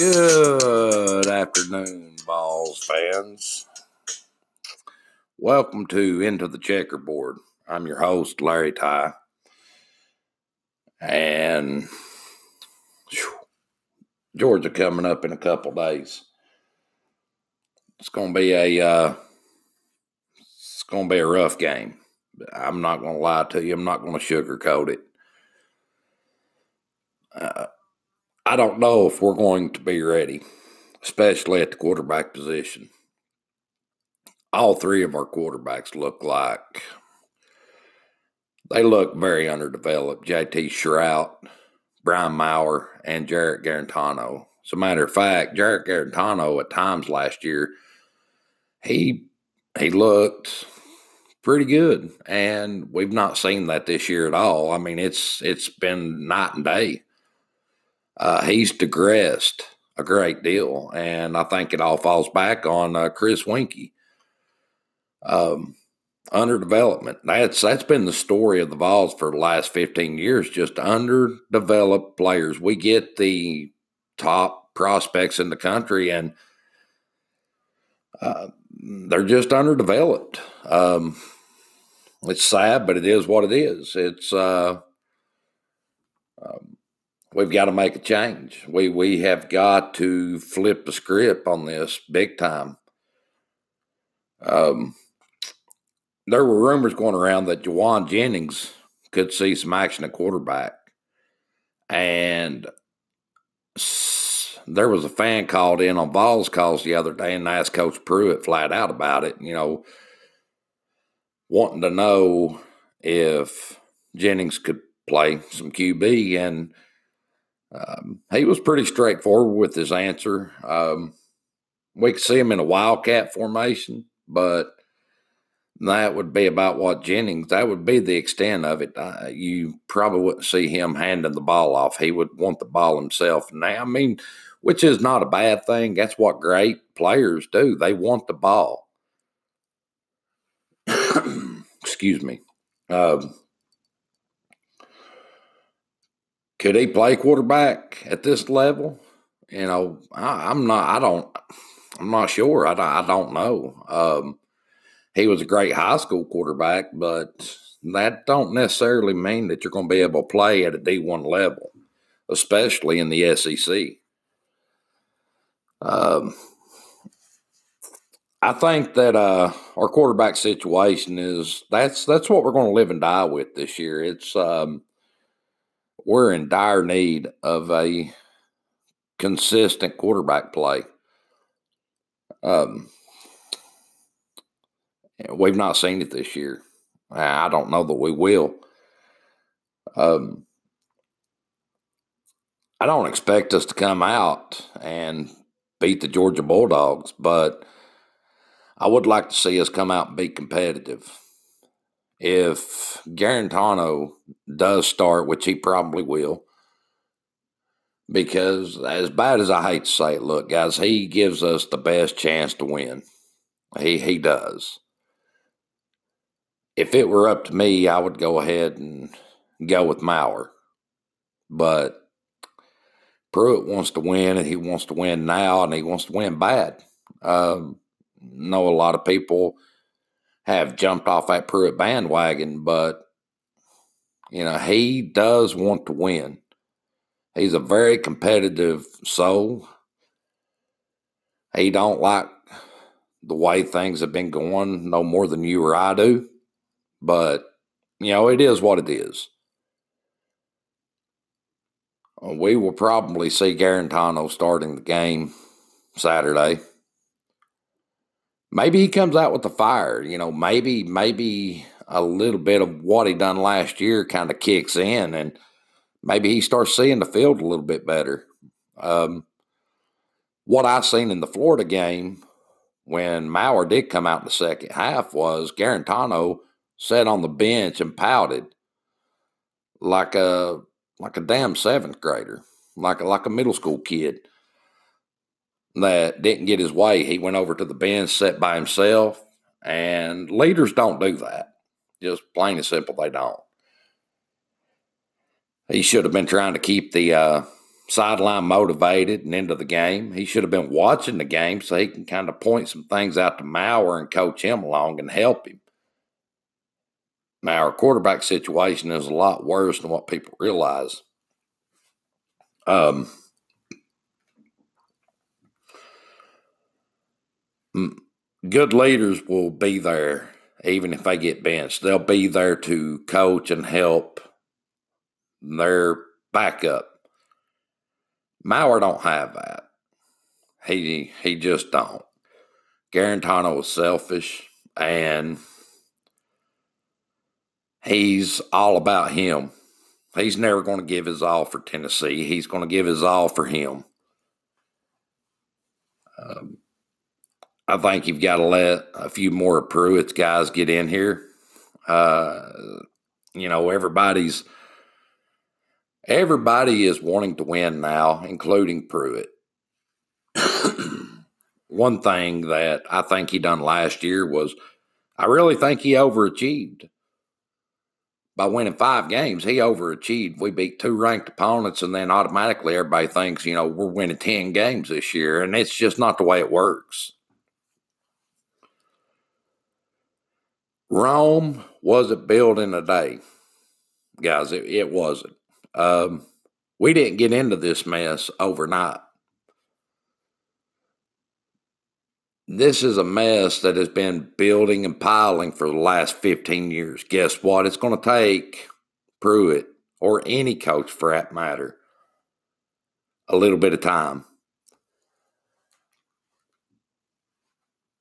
Good afternoon, Vols fans. Welcome to Into the Checkerboard. I'm your host, Larry Ty. And whew, Georgia coming up in a couple days. It's going to be a uh, it's going to be a rough game. I'm not going to lie to you. I'm not going to sugarcoat it. Uh, I don't know if we're going to be ready, especially at the quarterback position. All three of our quarterbacks look like they look very underdeveloped. JT Shrout, Brian Maurer, and Jarrett Guarantano. As a matter of fact, Jarrett Guarantano at times last year, he he looked pretty good, and we've not seen that this year at all. I mean, it's it's been night and day uh, he's digressed a great deal, and I think it all falls back on uh, Chris Weinke. Um, underdevelopment. That's that's been the story of the Vols for the last fifteen years. Just underdeveloped players. We get the top prospects in the country, and uh, they're just underdeveloped. Um, it's sad, but it is what it is. It's uh, um, we've got to make a change. We we have got to flip the script on this big time. Um, there were rumors going around that Jauan Jennings could see some action at quarterback, and there was a fan called in on Vols calls the other day and asked Coach Pruitt flat out about it. You know, wanting to know if Jennings could play some QB and um, he was pretty straightforward with his answer. Um, we could see him in a wildcat formation, but that would be about what Jennings. That would be the extent of it. Uh, you probably wouldn't see him handing the ball off. He would want the ball himself. Now, I mean, which is not a bad thing. That's what great players do. They want the ball. Excuse me. Um, Could he play quarterback at this level? You know, I, am not. I don't. I'm not sure. I, I don't know. Um, he was a great high school quarterback, but that don't necessarily mean that you're going to be able to play at a D1 level, especially in the SEC. Um, I think that uh, our quarterback situation is that's that's what we're going to live and die with this year. It's um, we're in dire need of a consistent quarterback play. Um, we've not seen it this year. I don't know that we will. Um, I don't expect us to come out and beat the Georgia Bulldogs, but I would like to see us come out and be competitive if Guarantano does start, which he probably will, because as bad as I hate to say it, look, guys, he gives us the best chance to win. He he does. If it were up to me, I would go ahead and go with Maurer. But Pruitt wants to win, and he wants to win now, and he wants to win bad. Um, know a lot of people have jumped off that Pruitt bandwagon, but you know, he does want to win. He's a very competitive soul. He don't like the way things have been going no more than you or I do. But, you know, it is what it is. Uh, we will probably see Guarantano starting the game Saturday maybe he comes out with the fire. You know, maybe maybe a little bit of what he done last year kind of kicks in, and maybe he starts seeing the field a little bit better. Um, what I seen in the Florida game when Maurer did come out in the second half was Guarantano sat on the bench and pouted like a like a damn seventh grader, like a, like a middle school kid that didn't get his way. He went over to the bench, sat by himself, and leaders don't do that. Just plain and simple, they don't. He should have been trying to keep the uh, sideline motivated and into the game. He should have been watching the game so he can kind of point some things out to Maurer and coach him along and help him. Now, our quarterback situation is a lot worse than what people realize. Um, good leaders will be there even if they get benched. They'll be there to coach and help their backup. Maurer don't have that. He he just don't. Guarantano was selfish and he's all about him. He's never going to give his all for Tennessee. He's going to give his all for him. Um, I think you've got to let a few more Pruitt's guys get in here. Uh, you know, everybody's everybody is wanting to win now, including Pruitt. One thing that I think he done last year was I really think he overachieved. By winning five games, he overachieved. We beat two ranked opponents, and then automatically everybody thinks, you know, we're winning 10 games this year. And it's just not the way it works. Rome wasn't built in a day, guys. It, it wasn't. Um, we didn't get into this mess overnight. This is a mess that has been building and piling for the last 15 years. Guess what? It's going to take Pruitt or any coach for that matter a little bit of time.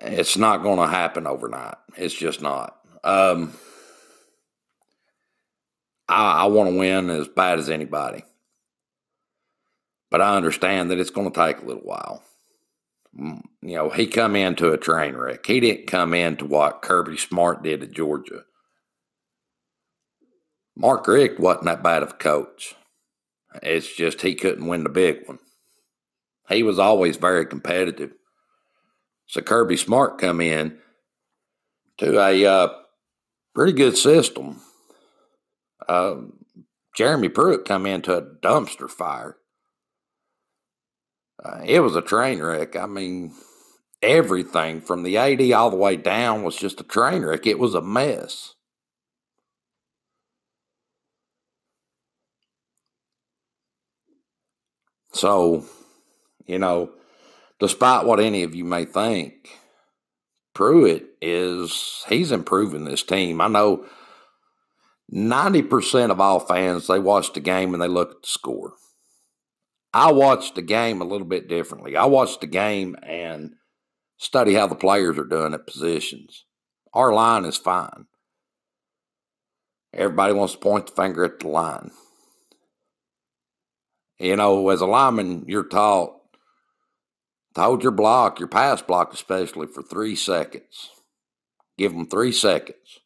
It's not going to happen overnight. It's just not. Um, I, I want to win as bad as anybody, but I understand that it's going to take a little while. You know, he come into a train wreck. He didn't come into what Kirby Smart did at Georgia. Mark Richt wasn't that bad of a coach. It's just he couldn't win the big one. He was always very competitive. So Kirby Smart come in to a uh, pretty good system. Uh, Jeremy Pruitt come into a dumpster fire. Uh, it was a train wreck. I mean, everything from the AD all the way down was just a train wreck. It was a mess. So, you know, despite what any of you may think, Pruitt is he's improving this team. I know 90% of all fans they watch the game and they look at the score. I watch the game a little bit differently. I watch the game and study how the players are doing at positions. Our line is fine. Everybody wants to point the finger at the line. You know, as a lineman, you're taught hold your block, your pass block especially, for three seconds. Give them three seconds.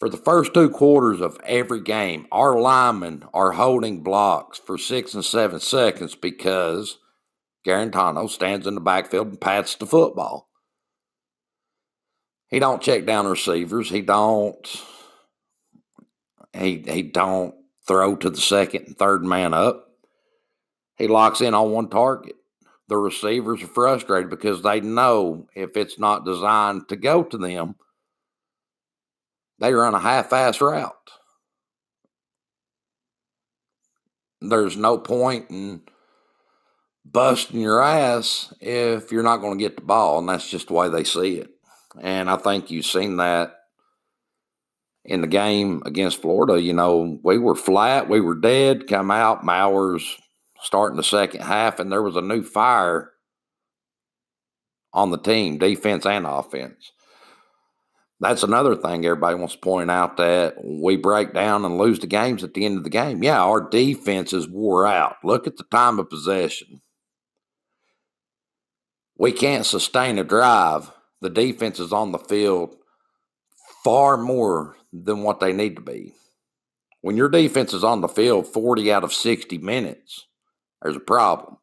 For the first two quarters of every game, our linemen are holding blocks for six and seven seconds because Guarantano stands in the backfield and pats the football. He don't check down receivers. He don't. He he don't throw to the second and third man up. He locks in on one target the receivers are frustrated because they know if it's not designed to go to them, they run a half ass route. There's no point in busting your ass if you're not going to get the ball, and that's just the way they see it. And I think you've seen that in the game against Florida. You know, we were flat, we were dead, come out, Maurer's starting the second half, and there was a new fire on the team, defense and offense. That's another thing everybody wants to point out that we break down and lose the games at the end of the game. Yeah, our defense is wore out. Look at the time of possession. We can't sustain a drive. The defense is on the field far more than what they need to be. When your defense is on the field 40 out of 60 minutes, there's a problem.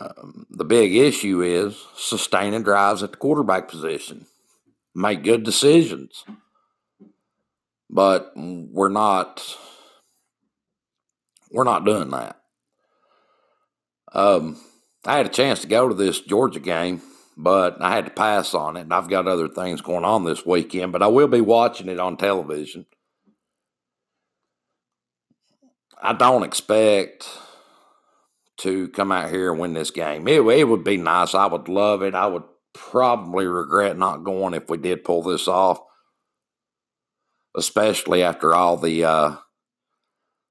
Um, the big issue is sustaining drives at the quarterback position. Make good decisions. But we're not We're not doing that. Um, I had a chance to go to this Georgia game, but I had to pass on it. And I've got other things going on this weekend, but I will be watching it on television. I don't expect to come out here and win this game. It, it would be nice. I would love it. I would probably regret not going if we did pull this off, especially after all the uh,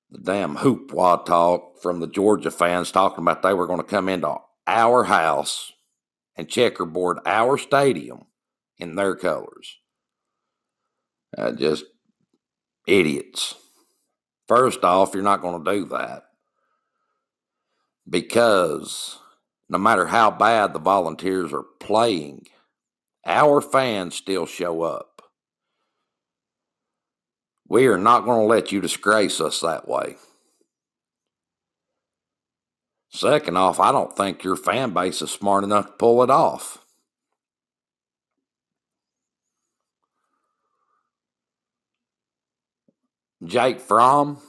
the damn hoopwa talk from the Georgia fans talking about they were going to come into our house and checkerboard our stadium in their colors. Uh, just idiots. First off, you're not going to do that because no matter how bad the volunteers are playing, our fans still show up. We are not going to let you disgrace us that way. Second off, I don't think your fan base is smart enough to pull it off. Jake Fromm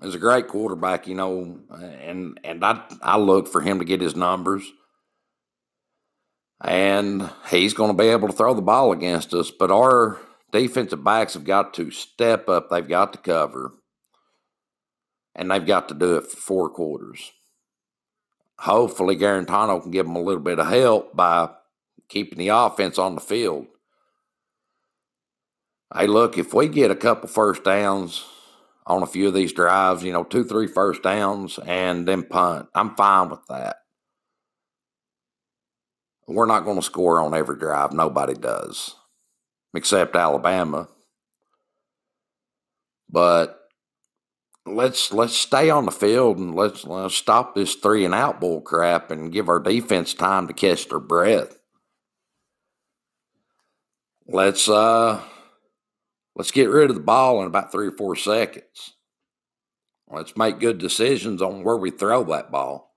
is a great quarterback, you know, and and I I look for him to get his numbers. And he's going to be able to throw the ball against us, but our defensive backs have got to step up. They've got to cover. And they've got to do it for four quarters. Hopefully, Guarantano can give them a little bit of help by keeping the offense on the field. Hey, look, if we get a couple first downs on a few of these drives, you know, two, three first downs and then punt, I'm fine with that. We're not going to score on every drive. Nobody does, except Alabama. But let's let's stay on the field and let's, let's stop this three and out bull crap and give our defense time to catch their breath. Let's uh Let's get rid of the ball in about three or four seconds. Let's make good decisions on where we throw that ball.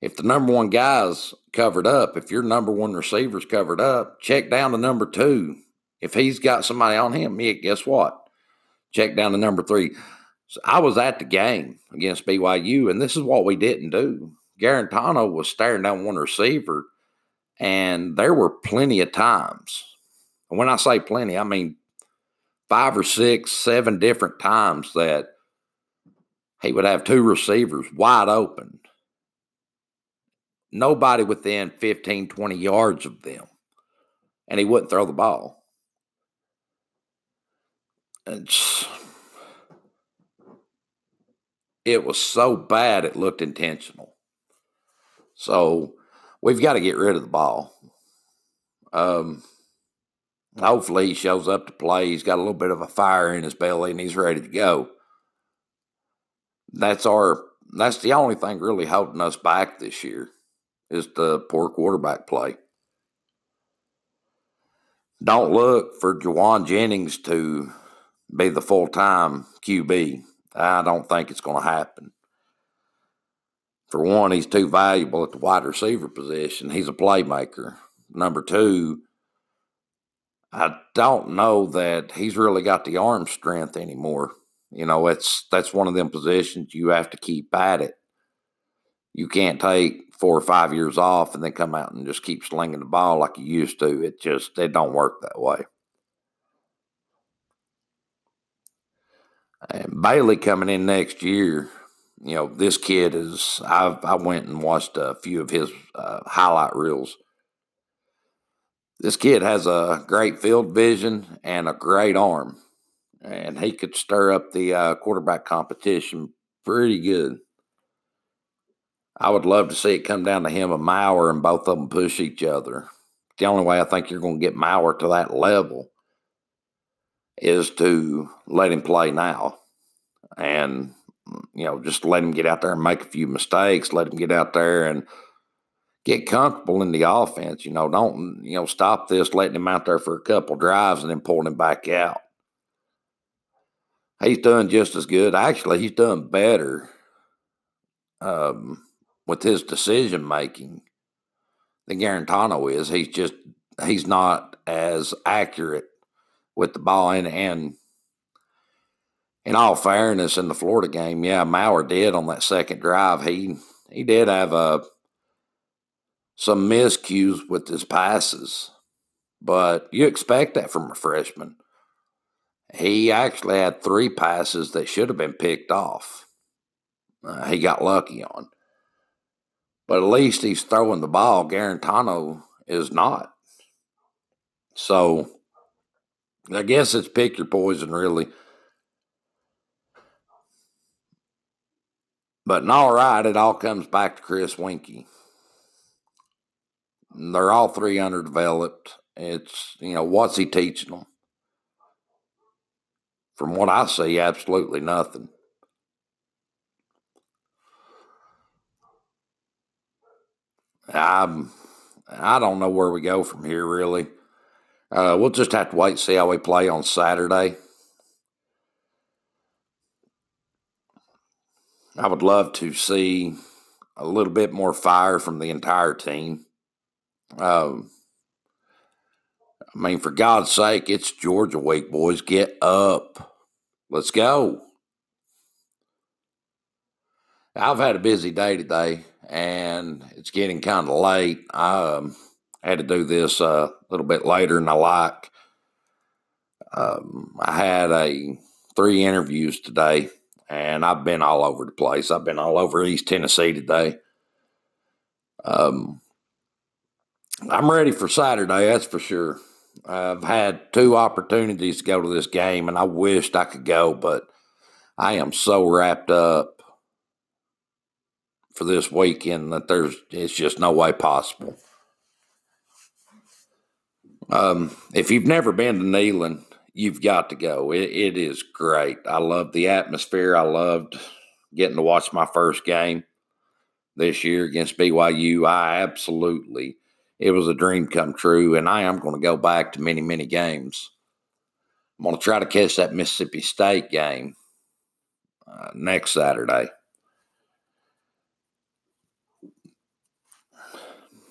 If the number one guy's covered up, if your number one receiver's covered up, check down to number two. If he's got somebody on him, yeah, guess what? Check down to number three. So I was at the game against BYU, and this is what we didn't do. Guarantano was staring down one receiver, and there were plenty of times and when I say plenty, I mean five or six, seven different times that he would have two receivers wide open. Nobody within 15, 20 yards of them. And he wouldn't throw the ball. It's, it was so bad it looked intentional. So we've got to get rid of the ball. Um, Hopefully, he shows up to play. He's got a little bit of a fire in his belly and he's ready to go. That's our. That's the only thing really holding us back this year is the poor quarterback play. Don't look for Jauan Jennings to be the full time QB. I don't think it's going to happen. For one, he's too valuable at the wide receiver position. He's a playmaker. Number two, I don't know that he's really got the arm strength anymore. You know, it's that's one of them positions you have to keep at it. You can't take four or five years off and then come out and just keep slinging the ball like you used to. It just it don't work that way. And Bailey coming in next year, you know, this kid is. I I went and watched a few of his uh, highlight reels this kid has a great field vision and a great arm, and he could stir up the uh, quarterback competition pretty good. I would love to see it come down to him and Maurer and both of them push each other. The only way I think you're going to get Maurer to that level is to let him play now. And, you know, just let him get out there and make a few mistakes, let him get out there and – get comfortable in the offense. You know, don't you know stop this, letting him out there for a couple drives and then pulling him back out. He's done just as good. Actually, he's done better um, with his decision making than Guarantano is. He's just he's not as accurate with the ball and and in all fairness, in the Florida game, yeah, Maurer did on that second drive. He he did have uh, some miscues with his passes, but you expect that from a freshman. He actually had three passes that should have been picked off. Uh, he got lucky on. But at least he's throwing the ball. Guarantano is not. So I guess it's pick your poison, really. But in all right, it all comes back to Chris Weinke. They're all three underdeveloped. It's, you know, what's he teaching them? From what I see, absolutely nothing. I'm, I don't know where we go from here, really. Uh, we'll just have to wait and see how we play on Saturday. I would love to see a little bit more fire from the entire team. Um, I mean, for God's sake, it's Georgia week, boys. Get up. Let's go. I've had a busy day today, and it's getting kind of late. I um, had to do this uh, a little bit later than I like. Um, I had a three interviews today and I've been all over the place. I've been all over East Tennessee today. Um, I'm ready for Saturday, that's for sure. I've had two opportunities to go to this game, and I wished I could go, but I am so wrapped up for this weekend that there's it's just no way possible. Um, if you've never been to Neyland, you've got to go. It, it is great. I love the atmosphere. I loved getting to watch my first game this year against BYU. I absolutely, it was a dream come true, and I am going to go back to many, many games. I'm going to try to catch that Mississippi State game uh, next Saturday.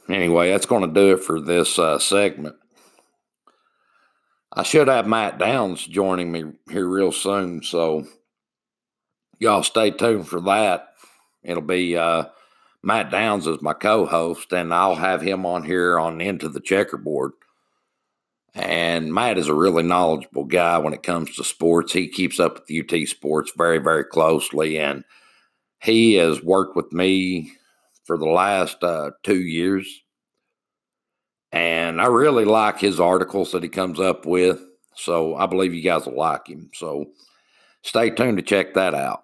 Anyway, that's going to do it for this uh, segment. I should have Matt Downs joining me here real soon. So y'all stay tuned for that. It'll be uh, Matt Downs is my co host, and I'll have him on here on Into the Checkerboard. And Matt is a really knowledgeable guy when it comes to sports. He keeps up with UT sports very, very closely. And he has worked with me for the last uh, two years and I really like his articles that he comes up with. So I believe you guys will like him. So stay tuned to check that out.